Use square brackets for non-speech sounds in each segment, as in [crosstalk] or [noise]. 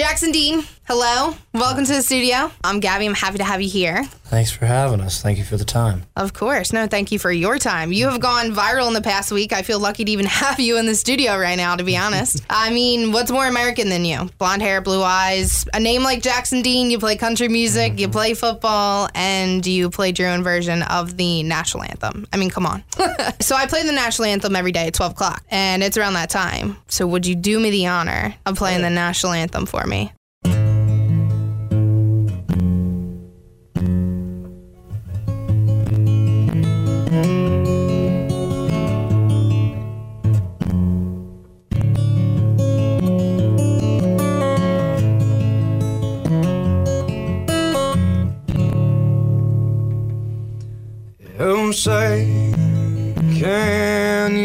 Jackson Dean, hello. Welcome to the studio. I'm Gabby. I'm happy to have you here. Thanks for having us. Thank you for the time. Of course. No, thank you for your time. You have gone viral in the past week. I feel lucky to even [laughs] have you in the studio right now, to be honest. [laughs] I mean, what's more American than you? Blonde hair, blue eyes, a name like Jackson Dean, you play country music, you mm-hmm. play football, and you played your own version of the national anthem. I mean, come on. [laughs] so I play the national anthem every day at 12 o'clock, and it's around that time. So would you do me the honor of playing oh. the national anthem for me?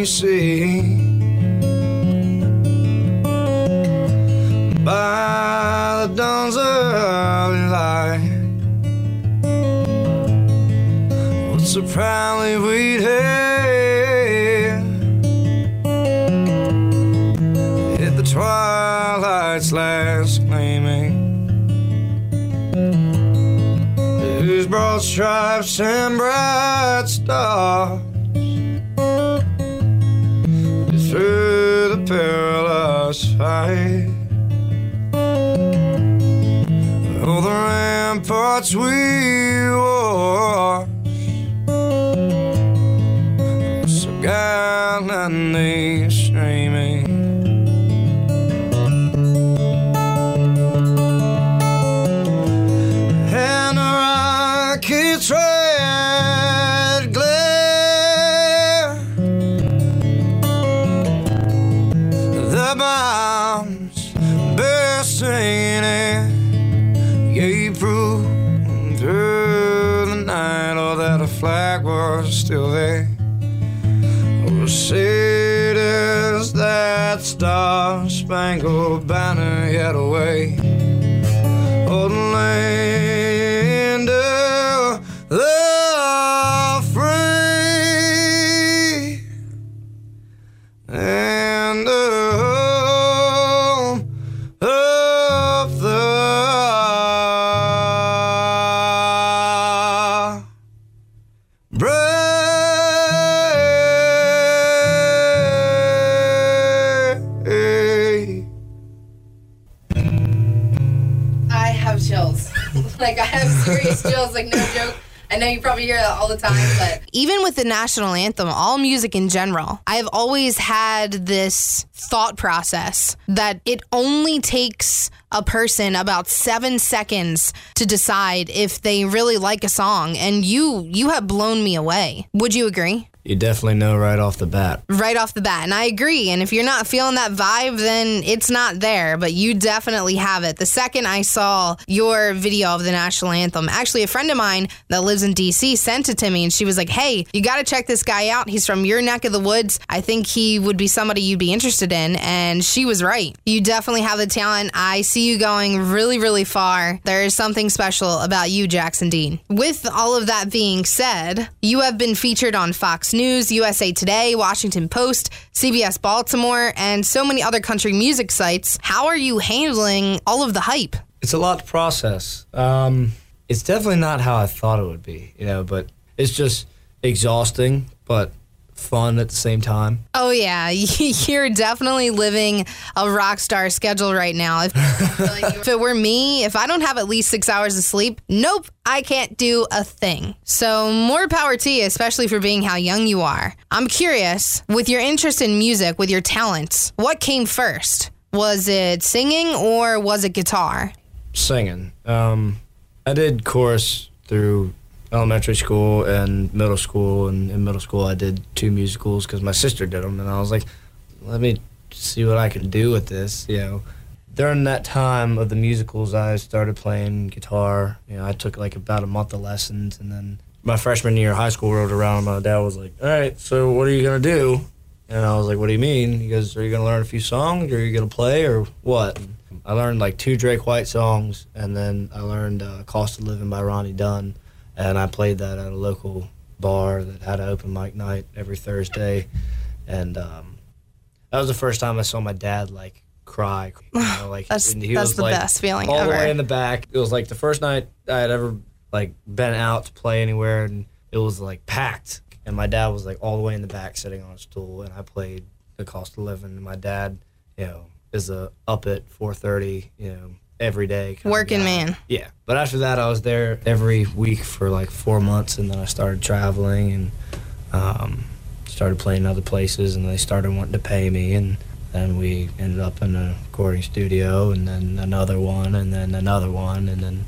See? By the dawn's early light, what so proudly we'd hailed hit the twilight's last gleaming. whose broad stripes and bright stars through the perilous fight. Oh, the ramparts we wore so streaming. and a bombs bursting in gave proof through the night, oh, that a flag was still there. Oh, sit as that star-spangled banner yet away Serious chills, like no joke. I know you probably hear that all the time, but even with the national anthem, all music in general, I have always had this thought process that it only takes a person about 7 seconds to decide if they really like a song and you you have blown me away. Would you agree? You definitely know right off the bat. right off the bat. And I agree. And if you're not feeling that vibe, then it's not there, but you definitely have it. The second I saw your video of the national anthem, actually, a friend of mine that lives in DC sent it to me and she was like, hey, you got to check this guy out. He's from your neck of the woods. I think he would be somebody you'd be interested in. And she was right. You definitely have the talent. I see you going really, really far. There is something special about you, Jackson Dean. With all of that being said, you have been featured on Fox News, USA Today, Washington Post, CBS Baltimore, and so many other country music sites. How are you handling all of the hype? It's a lot to process. Um, it's definitely not how I thought it would be, you know, but it's just exhausting, but fun at the same time. Oh, yeah. [laughs] You're definitely living a rock star schedule right now. If, [laughs] if it were me, if I don't have at least six hours of sleep, nope, I can't do a thing. So, more power to you, especially for being how young you are. I'm curious, with your interest in music, with your talents, what came first? Was it singing or was it guitar? Singing. Um, I did chorus through elementary school and middle school. And in middle school, I did two musicals because my sister did them. And I was like, let me see what I can do with this, you know. During that time of the musicals, I started playing guitar. You know, I took like about a month of lessons, and then my freshman year of high school rolled around. And my dad was like, "All right, so what are you gonna do?" And I was like, "What do you mean?" He goes, "Are you gonna learn a few songs, or are you gonna play, or what?" I learned like two Drake White songs, and then I learned uh, "Cost of Living" by Ronnie Dunn, and I played that at a local bar that had an open mic night every Thursday, and um, that was the first time I saw my dad like cry. You know, [sighs] like That's- he that's was, the like, best feeling all ever. the way in the back. It was like the first night I had ever like been out to play anywhere, and it was like packed. And my dad was like all the way in the back, sitting on a stool, and I played the cost of living. And my dad, you know, is a up at four thirty, you know, every day Working man. Yeah, but after that, I was there every week for like four months, and then I started traveling and um, started playing other places, and they started wanting to pay me, and then we ended up in a recording studio, and then another one, and then another one, and then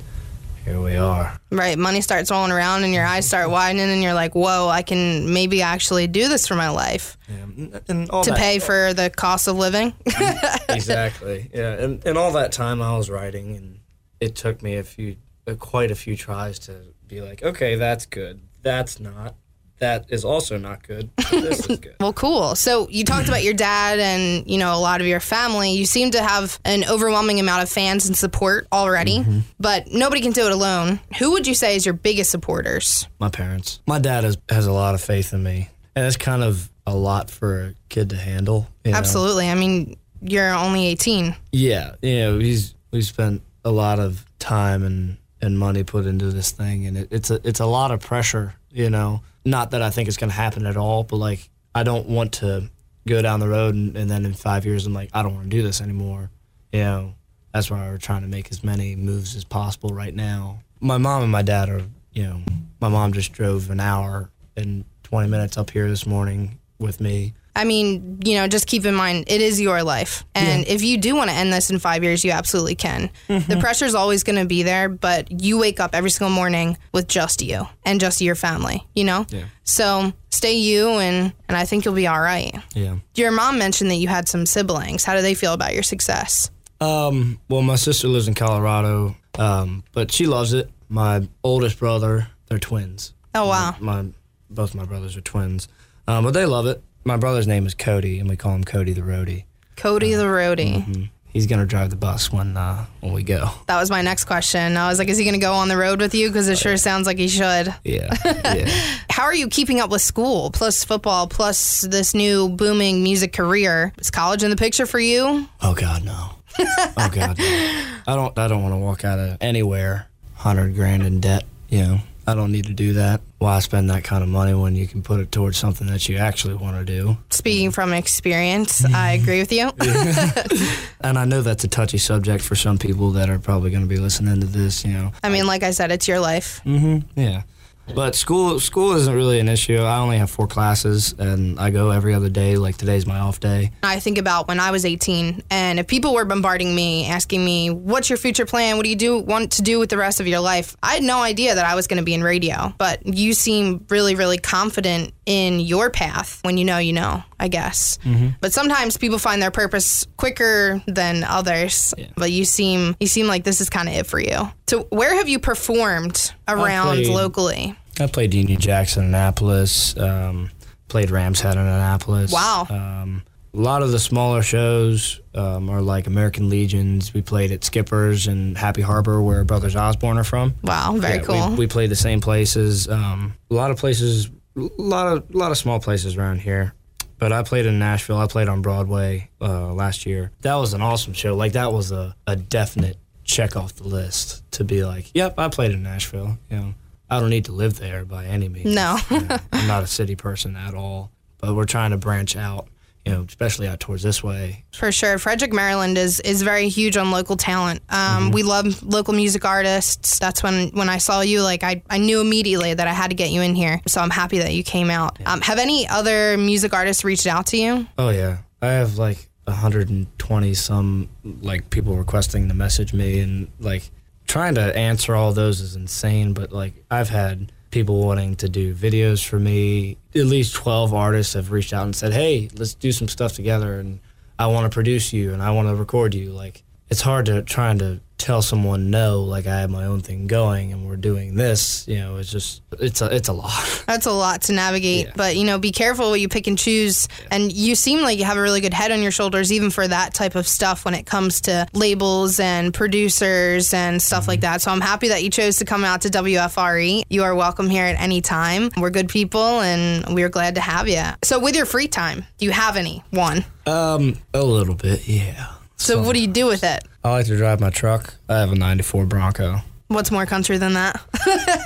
here we are. Right. Money starts rolling around and your eyes start widening and you're like, whoa, I can maybe actually do this for my life Yeah, and- all to that- pay for the cost of living. [laughs] exactly. Yeah, and, and all that time I was writing, and it took me a few, uh, quite a few tries to be like, okay, that's good. That's not. That is also not good. [laughs] but This is good. Well, cool. So you talked about your dad and you know a lot of your family. You seem to have an overwhelming amount of fans and support already, mm-hmm. but nobody can do it alone. Who would you say is your biggest supporters? My parents. My dad has has a lot of faith in me, and it's kind of a lot for a kid to handle. you know? Absolutely. I mean, you're only 18. Yeah, you know, he's we spent a lot of time and and money put into this thing, and it, it's a it's a lot of pressure. You know, not that I think it's going to happen at all, but like I don't want to go down the road and, and then in five years I'm like I don't want to do this anymore. You know, that's why we're trying to make as many moves as possible right now. My mom and my dad are, you know, my mom just drove an hour and 20 minutes up here this morning with me. I mean, you know, just keep in mind it is your life. And if you do want to end this in five years, you absolutely can. The pressure's always going to be there, but you wake up every single morning with just you and just your family, you know? Yeah. So stay you, and, and I think you'll be all right. Yeah. Your mom mentioned that you had some siblings. How do they feel about your success? Um, well, my sister lives in Colorado, um, but she loves it. My oldest brother, they're twins. Oh, wow. My both my brothers are twins, um, but they love it. My brother's name is Cody, and we call him Cody the Roadie. Cody the roadie. Mhm. He's gonna drive the bus when uh, when we go. That was my next question. I was like, is he going to go on the road with you? Because it sure sounds like he should. Yeah, yeah. [laughs] How are you keeping up with school, plus football, plus this new booming music career? Is college in the picture for you? oh God, no. Oh God, no. [laughs] I don't. I don't want to walk out of anywhere hundred grand in debt. You know, I don't need to do that. Why spend that kind of money when you can put it towards something that you actually want to do? Speaking from experience, [laughs] I agree with you. [laughs] And I know that's a touchy subject for some people that are probably going to be listening to this. You know. I mean, like I said, it's your life. Mm-hmm. Yeah. But school school isn't really an issue. I only have four classes, and I go every other day. Like today's my off day. I think about when I was 18, and if people were bombarding me, asking me, What's your future plan? What do you do want to do with the rest of your life? I had no idea that I was going to be in radio, but you seem really, really confident in your path. When you know, you know, I guess. But sometimes people find their purpose quicker than others. But you seem you seem like this is kind of it for you. So, where have you performed around played- locally? I played Union Jackson, Annapolis. Um, played Rams Head in Annapolis. Wow. Um, a lot of the smaller shows um, are like American Legions. We played at Skippers and Happy Harbor, where Brothers Osborne are from. Wow, very Yeah, cool. We, we played the same places. Um, a lot of places, a lot of a lot of small places around here. But I played in Nashville. I played on Broadway uh, last year. That was an awesome show. Like that was a, a definite check off the list to be like, yep, I played in Nashville. You know, I don't need to live there by any means. No. You know, I'm not a city person at all. But we're trying to branch out. You know, especially out towards this way. For sure, Frederick, Maryland is is very huge on local talent. Um, We love local music artists. That's when when I saw you, like I, I knew immediately that I had to get you in here. So I'm happy that you came out. Um, have any other music artists reached out to you? Oh yeah, I have like 120 some like people requesting to message me and like trying to answer all those is insane. But like I've had people wanting to do videos for me. At least 12 artists have reached out and said, "Hey, let's do some stuff together." And I want to produce you and I want to record you. Like it's hard to trying to tell someone no. Like I have my own thing going and we're doing this. You know, it's just it's a it's a lot. [laughs] That's a lot to navigate, Yeah. but you know, be careful what you pick and choose. And you seem like you have a really good head on your shoulders, even for that type of stuff when it comes to labels and producers and stuff like that. So I'm happy that you chose to come out to WFRE. You are welcome here at any time. We're good people, and we're glad to have you. So, with your free time, do you have any? One. Um, a little bit, yeah. So, what do you do with it? I like to drive my truck. I have a '94 Bronco. What's more country than that?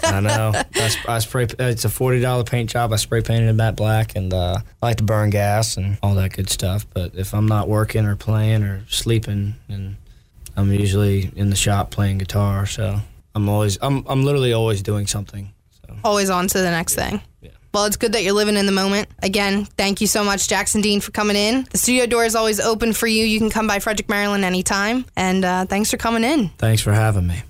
I know. I, sp- I spray. It's a forty dollar paint job. I spray painted it matte black, and uh, I like to burn gas and all that good stuff. But if I'm not working or playing or sleeping, and I'm usually in the shop playing guitar, so I'm always. I'm. I'm literally always doing something. So Always on to the next thing. yeah. Well, it's good that you're living in the moment. Again, thank you so much, Jackson Dean, for coming in. The studio door is always open for you. You can come by Frederick, Maryland anytime. And uh, thanks for coming in. Thanks for having me.